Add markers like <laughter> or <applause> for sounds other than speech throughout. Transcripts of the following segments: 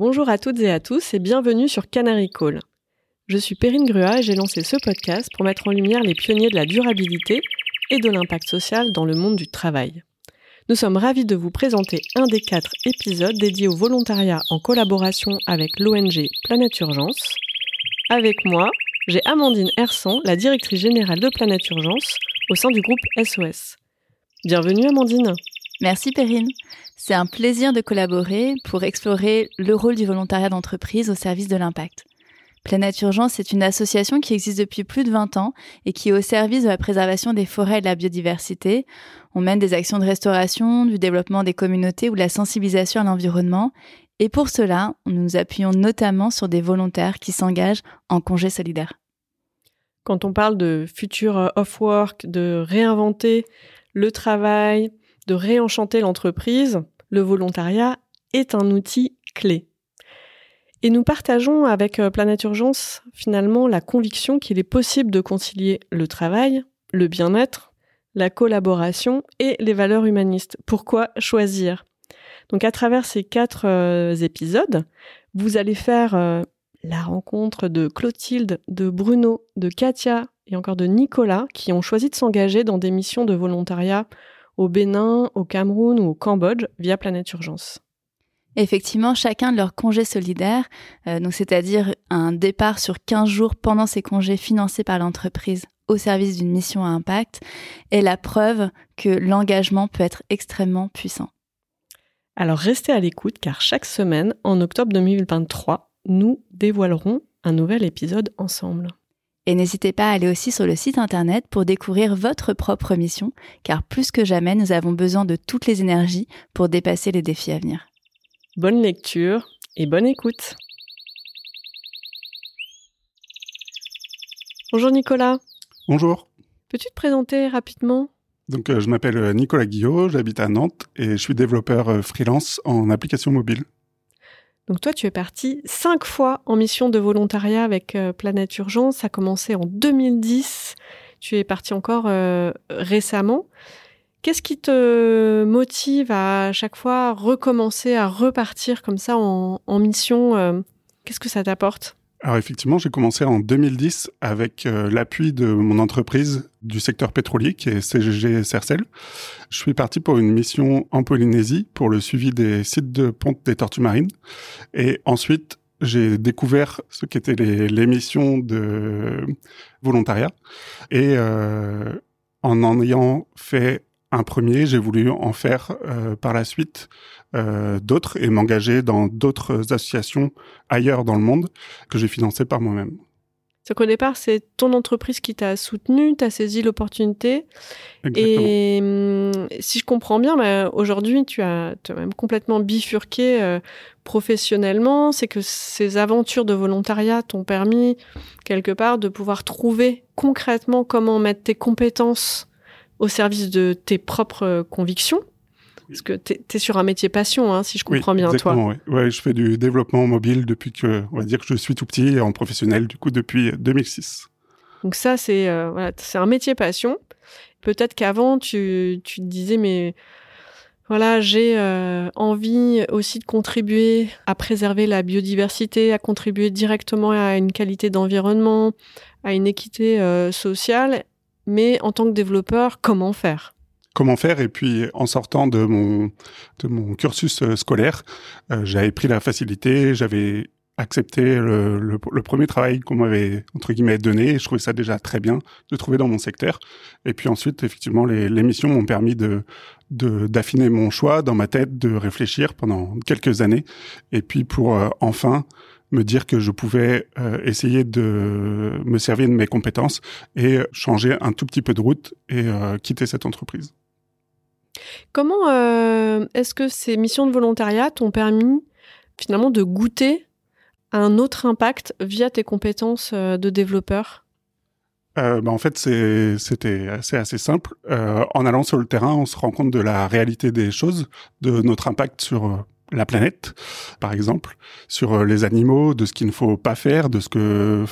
Bonjour à toutes et à tous et bienvenue sur Canary Call. Je suis Perrine Grua et j'ai lancé ce podcast pour mettre en lumière les pionniers de la durabilité et de l'impact social dans le monde du travail. Nous sommes ravis de vous présenter un des quatre épisodes dédiés au volontariat en collaboration avec l'ONG Planète Urgence. Avec moi, j'ai Amandine Hersan, la directrice générale de Planète Urgence au sein du groupe SOS. Bienvenue Amandine. Merci Perrine. C'est un plaisir de collaborer pour explorer le rôle du volontariat d'entreprise au service de l'impact. Planète Urgence est une association qui existe depuis plus de 20 ans et qui est au service de la préservation des forêts et de la biodiversité. On mène des actions de restauration, du développement des communautés ou de la sensibilisation à l'environnement. Et pour cela, nous nous appuyons notamment sur des volontaires qui s'engagent en congé solidaire. Quand on parle de futur off-work, de réinventer le travail, de réenchanter l'entreprise, le volontariat est un outil clé. Et nous partageons avec euh, Planète Urgence finalement la conviction qu'il est possible de concilier le travail, le bien-être, la collaboration et les valeurs humanistes. Pourquoi choisir? Donc à travers ces quatre euh, épisodes, vous allez faire euh, la rencontre de Clotilde, de Bruno, de Katia et encore de Nicolas qui ont choisi de s'engager dans des missions de volontariat au Bénin, au Cameroun ou au Cambodge via Planète Urgence. Effectivement, chacun de leurs congés solidaires, euh, donc c'est-à-dire un départ sur 15 jours pendant ces congés financés par l'entreprise au service d'une mission à impact, est la preuve que l'engagement peut être extrêmement puissant. Alors restez à l'écoute car chaque semaine, en octobre 2023, nous dévoilerons un nouvel épisode ensemble. Et n'hésitez pas à aller aussi sur le site internet pour découvrir votre propre mission, car plus que jamais, nous avons besoin de toutes les énergies pour dépasser les défis à venir. Bonne lecture et bonne écoute. Bonjour Nicolas. Bonjour. Peux-tu te présenter rapidement? Donc, euh, je m'appelle euh, Nicolas Guillot, j'habite à Nantes et je suis développeur euh, freelance en application mobile. Donc toi, tu es parti cinq fois en mission de volontariat avec Planète Urgence. Ça a commencé en 2010. Tu es parti encore récemment. Qu'est-ce qui te motive à chaque fois recommencer, à repartir comme ça en, mission euh, Qu'est-ce que ça t'apporte? Alors effectivement, j'ai commencé en 2010 avec euh, l'appui de mon entreprise du secteur pétrolier qui est CGG Cercel. Je suis parti pour une mission en Polynésie pour le suivi des sites de ponte des tortues marines. Et ensuite, j'ai découvert ce qu'étaient les, les, missions de volontariat. Et euh, en en ayant fait un premier, j'ai voulu en faire euh, par la suite euh, d'autres et m'engager dans d'autres associations ailleurs dans le monde que j'ai financées par moi-même. C'est qu'au départ, c'est ton entreprise qui t'a soutenu, t'as saisi l'opportunité. Et hum, si je comprends bien, bah, aujourd'hui, tu as, as, même complètement bifurqué euh, professionnellement. C'est que ces aventures de volontariat t'ont permis, quelque part, de pouvoir trouver concrètement comment mettre tes compétences au service de tes propres convictions parce que tu es, sur un métier passion, hein, si je comprends bien, toi. Oui, ouais, je fais du développement mobile depuis que, on va dire que je suis tout petit en professionnel, du coup, depuis 2006. Donc ça, c'est euh, voilà, un métier passion. Peut-être qu'avant, tu, tu te disais, mais voilà, j'ai euh, envie aussi de contribuer à préserver la biodiversité, à contribuer directement à une qualité d'environnement, à une équité euh, sociale mais en tant que développeur, comment faire? Comment faire? Et puis en sortant de mon cursus euh, scolaire euh, j'avais pris la facilité j'avais accepté le, premier travail qu'on m'avait entre guillemets donné et je trouvais ça déjà très bien de trouver dans mon secteur. Et puis ensuite effectivement les, les missions m'ont permis de d'affiner mon choix dans ma tête de réfléchir pendant quelques années. Et puis pour euh, enfin me dire que je pouvais euh, essayer de me servir de mes compétences et changer un tout petit peu de route et euh, quitter cette entreprise. Comment euh, est-ce que ces missions de volontariat t'ont permis finalement de goûter à un autre impact via tes compétences de développeur? Euh, bah en fait, c'était assez, assez simple. Euh, en allant sur le terrain, on se rend compte de la réalité des choses, de notre impact sur la planète, par exemple, sur euh, les animaux, de ce qu'il ne faut pas faire, de ce que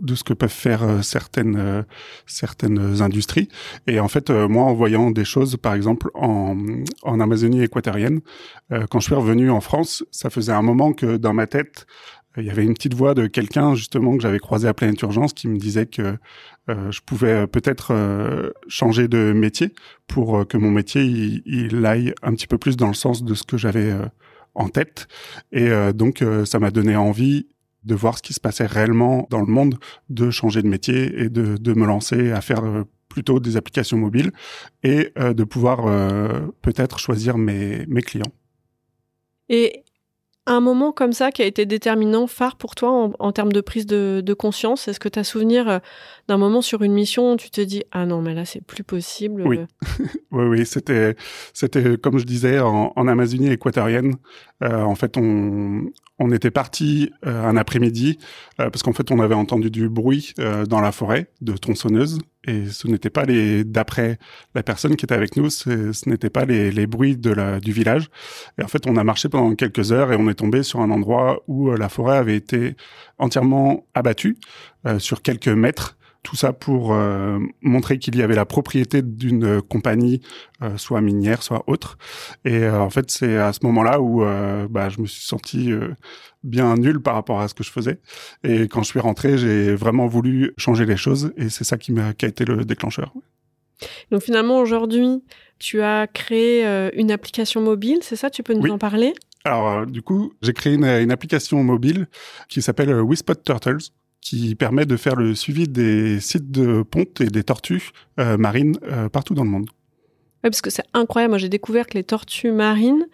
de ce que peuvent faire euh, certaines euh, certaines industries. Et en fait, moi, en voyant des choses, par exemple, en, en Amazonie équatorienne, quand je suis revenu en France, ça faisait un moment que dans ma tête, il y avait une petite voix de quelqu'un justement que j'avais croisé à Planète Urgence qui me disait que je pouvais peut-être changer de métier pour que mon métier il, il, aille un petit peu plus dans le sens de ce que j'avais en tête. Et euh, donc, euh, ça m'a donné envie de voir ce qui se passait réellement dans le monde, de changer de métier et de, de me lancer à faire euh, plutôt des applications mobiles et de pouvoir peut-être choisir mes, mes clients. Et un moment comme ça qui a été déterminant, phare pour toi en, termes de prise de, de conscience? Est-ce que tu as souvenir d'un moment sur une mission où tu te dis ah non mais là c'est plus possible Oui, <laughs> oui, oui, c'était c'était comme je disais en, en Amazonie équatorienne. Euh, en fait, on on était parti euh, un après-midi euh, parce qu'en fait on avait entendu du bruit euh, dans la forêt de tronçonneuses et ce n'était pas les d'après la personne qui était avec nous ce n'était pas les, bruits de la, du village. Et en fait on a marché pendant quelques heures et on est tombé sur un endroit où la forêt avait été entièrement abattue sur quelques mètres tout ça pour euh, montrer qu'il y avait la propriété d'une compagnie, euh, soit minière, soit autre. Et euh, en fait, c'est à ce moment-là où bah, je me suis senti bien nul par rapport à ce que je faisais. Et quand je suis rentré, j'ai vraiment voulu changer les choses, et c'est ça qui m'a qui a été le déclencheur. Donc finalement, aujourd'hui, tu as créé une application mobile, c'est ça? Tu peux nous en parler? Alors, du coup, j'ai créé une, une, application mobile qui s'appelle Whisper Turtles qui permet de faire le suivi des sites de ponte et des tortues euh, marines euh, partout dans le monde. Oui, parce que c'est incroyable. Moi, j'ai découvert que les tortues marines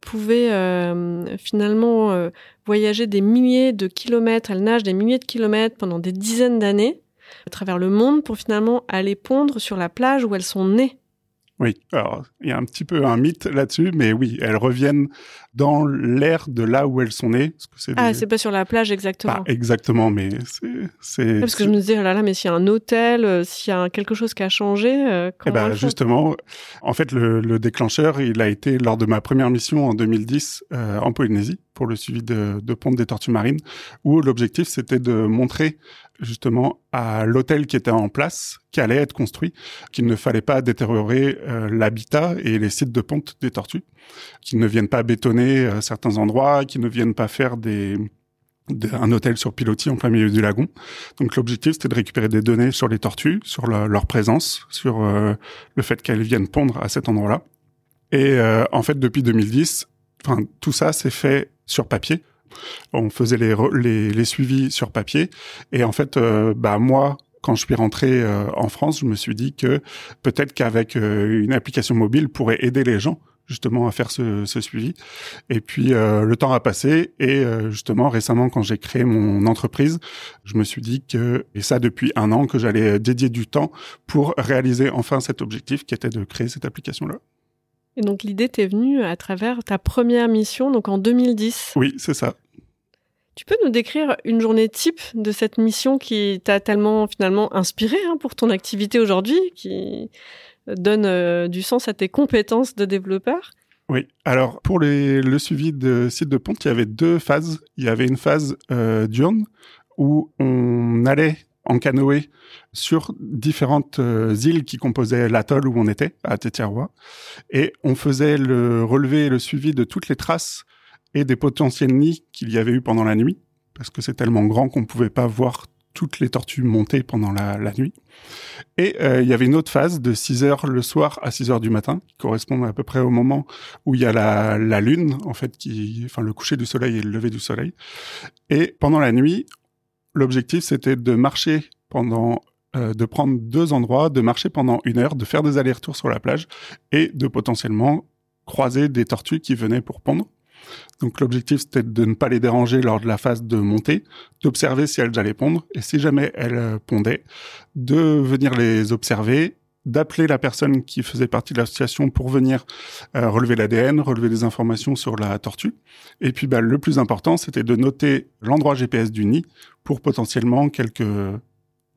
pouvaient euh, finalement voyager des milliers de kilomètres. Elles nagent des milliers de kilomètres pendant des dizaines d'années à travers le monde pour finalement aller pondre sur la plage où elles sont nées. Oui, alors il y a un petit peu un mythe là-dessus, mais oui, elles reviennent dans l'air de là où elles sont nées. ah, c'est pas sur la plage exactement. Pas exactement, mais c'est. parce que je me disais, oh là là, mais s'il y a un hôtel, euh, s'il y a quelque chose qui a changé, euh, comment eh ben, justement, en fait, le, déclencheur, il a été lors de ma première mission en 2010 euh, en Polynésie pour le suivi de, de des tortues marines, où l'objectif c'était de montrer justement à l'hôtel qui était en place, qui allait être construit, qu'il ne fallait pas détériorer euh, l'habitat et les sites de ponte des tortues, qu'ils ne viennent pas bétonner euh, certains endroits, qu'ils ne viennent pas faire des un hôtel sur pilotis en plein milieu du lagon. Donc l'objectif c'était de récupérer des données sur les tortues, sur leur présence, sur euh, le fait qu'elles viennent pondre à cet endroit-là. Et en fait depuis 2010, enfin tout ça s'est fait sur papier on faisait les, suivis sur papier. Et en fait, euh, bah moi, quand je suis rentré euh, en France, je me suis dit que peut-être qu'avec euh, une application mobile pourrait aider les gens justement à faire ce, ce suivi. Et puis le temps a passé et justement récemment quand j'ai créé mon entreprise, je me suis dit que et ça depuis un an que j'allais dédier du temps pour réaliser enfin cet objectif qui était de créer cette application là. Et donc l'idée t'est venue à travers ta première mission, donc en 2010. Oui, c'est ça. Tu peux nous décrire une journée type de cette mission qui t'a tellement finalement inspiré hein, pour ton activité aujourd'hui, qui donne euh, du sens à tes compétences de développeur? Oui, alors pour le suivi de site de ponte, il y avait deux phases. Il y avait une phase euh, diurne où on allait en canoë sur différentes euh, îles qui composaient l'atoll où on était, à Tetiaroa. Et on faisait le relevé et le suivi de toutes les traces et des potentiels nids qu'il y avait eu pendant la nuit, parce que c'est tellement grand qu'on pouvait pas voir toutes les tortues monter pendant la, nuit. Et euh, il y avait une autre phase de 6 heures le soir à 6 heures du matin, qui correspond à peu près au moment où il y a la, la lune, en fait, qui, enfin, le coucher du soleil et le lever du soleil. Et pendant la nuit, l'objectif, c'était de marcher pendant euh, de prendre deux endroits, de marcher pendant une heure, de faire des allers-retours sur la plage et de potentiellement croiser des tortues qui venaient pour pondre. Donc l'objectif c'était de ne pas les déranger lors de la phase de montée, d'observer si elles allaient pondre et si jamais elles euh, pondaient, de venir les observer, d'appeler la personne qui faisait partie de l'association pour venir euh, relever l'ADN, relever des informations sur la tortue. Et puis bah, le plus important c'était de noter l'endroit GPS du nid pour potentiellement quelques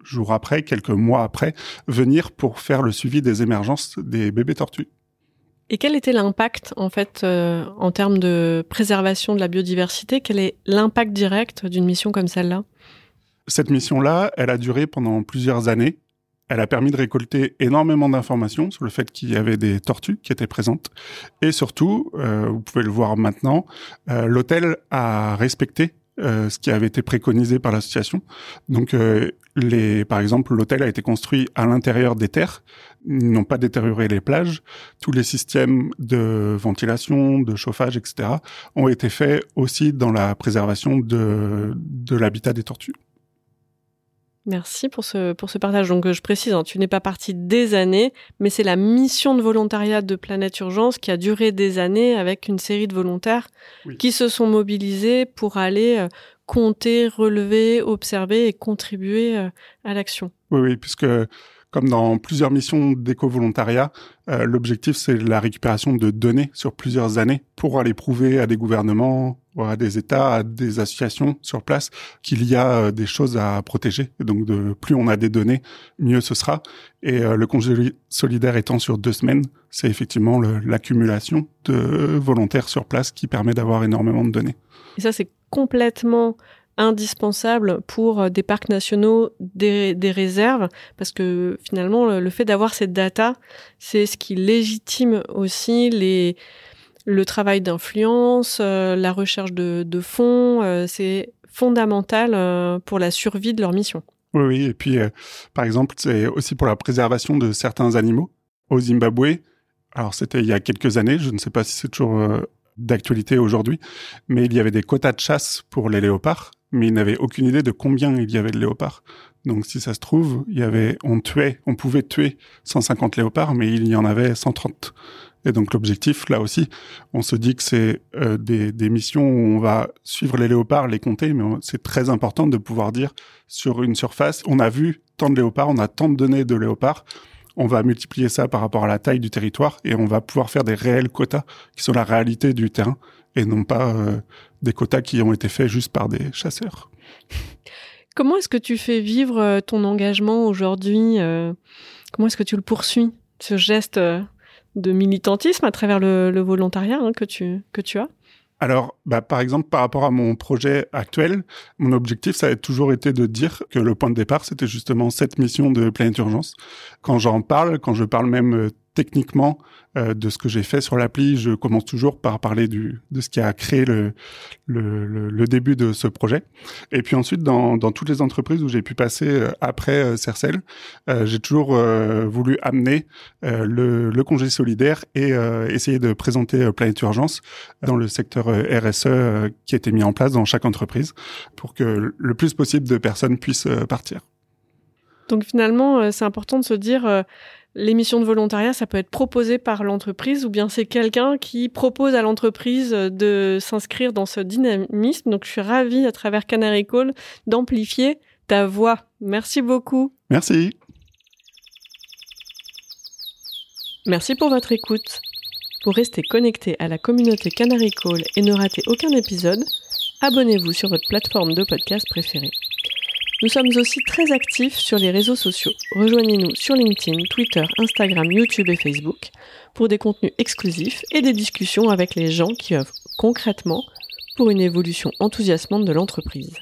jours après, quelques mois après, venir pour faire le suivi des émergences des bébés tortues. Et quel était l'impact en fait euh, en termes de préservation de la biodiversité? Quel est l'impact direct d'une mission comme celle-là? Cette mission-là, elle a duré pendant plusieurs années. Elle a permis de récolter énormément d'informations sur le fait qu'il y avait des tortues qui étaient présentes. Et surtout, euh, vous pouvez le voir maintenant, euh, l'hôtel a respecté euh, ce qui avait été préconisé par l'association. Donc, euh, les, par exemple, l'hôtel a été construit à l'intérieur des terres, ils n'ont pas détérioré les plages. Tous les systèmes de ventilation, de chauffage, etc., ont été faits aussi dans la préservation de, de l'habitat des tortues. Merci pour ce, pour ce partage. Donc, je précise, hein, tu n'es pas parti des années, mais c'est la mission de volontariat de Planète Urgence qui a duré des années avec une série de volontaires Oui. qui se sont mobilisés pour aller euh, compter, relever, observer et contribuer euh, à l'action. Oui, oui, puisque comme dans plusieurs missions d'éco-volontariat, euh, l'objectif c'est la récupération de données sur plusieurs années pour aller prouver à des gouvernements, ou à des États, à des associations sur place qu'il y a euh, des choses à protéger. Et donc, plus on a des données, mieux ce sera. Et euh, le congé solidaire étant sur deux semaines, c'est effectivement l'accumulation de volontaires sur place qui permet d'avoir énormément de données. Et ça, c'est complètement indispensable pour euh, des parcs nationaux, des, réserves, parce que finalement, le, fait d'avoir cette data, c'est ce qui légitime aussi les, le travail d'influence, euh, la recherche de, fonds, euh, c'est fondamental pour la survie de leur mission. Oui. Et puis, par exemple, c'est aussi pour la préservation de certains animaux. Au Zimbabwe, alors c'était il y a quelques années, je ne sais pas si c'est toujours d'actualité aujourd'hui, mais il y avait des quotas de chasse pour les léopards, mais ils n'avaient aucune idée de combien il y avait de léopards. Donc, si ça se trouve, il y avait, on tuait, on pouvait tuer 150 léopards, mais il y en avait 130. Et donc, l'objectif, là aussi, on se dit que c'est euh, des, missions où on va suivre les léopards, les compter, mais c'est très important de pouvoir dire sur une surface, on a vu tant de léopards, on a tant de données de léopards, on va multiplier ça par rapport à la taille du territoire et on va pouvoir faire des réels quotas qui sont la réalité du terrain et non pas euh, des quotas qui ont été faits juste par des chasseurs. Comment est-ce que tu fais vivre euh, ton engagement aujourd'hui euh, Comment est-ce que tu le poursuis, ce geste euh, de militantisme à travers le, le volontariat hein, que, tu, que tu as? Alors, bah, par exemple, par rapport à mon projet actuel, mon objectif, ça a toujours été de dire que le point de départ, c'était justement cette mission de Planète Urgence. Quand j'en parle, quand je parle même techniquement euh, de ce que j'ai fait sur l'appli, je commence toujours par parler de ce qui a créé le, début de ce projet. Et puis ensuite, dans, toutes les entreprises où j'ai pu passer euh, après euh, Cercel, j'ai toujours voulu amener le, le congé solidaire et essayer de présenter Planète Urgence dans le secteur RSE qui a été mis en place dans chaque entreprise pour que le plus possible de personnes puissent partir. Donc finalement, c'est important de se dire, l'émission de volontariat, ça peut être proposé par l'entreprise ou bien c'est quelqu'un qui propose à l'entreprise de s'inscrire dans ce dynamisme. Donc je suis ravie à travers Canary Call d'amplifier ta voix. Merci beaucoup. Merci. Merci pour votre écoute. Pour rester connecté à la communauté Canary Call et ne rater aucun épisode, abonnez-vous sur votre plateforme de podcast préférée. Nous sommes aussi très actifs sur les réseaux sociaux. Rejoignez-nous sur LinkedIn, Twitter, Instagram, YouTube et Facebook pour des contenus exclusifs et des discussions avec les gens qui œuvrent concrètement pour une évolution enthousiasmante de l'entreprise.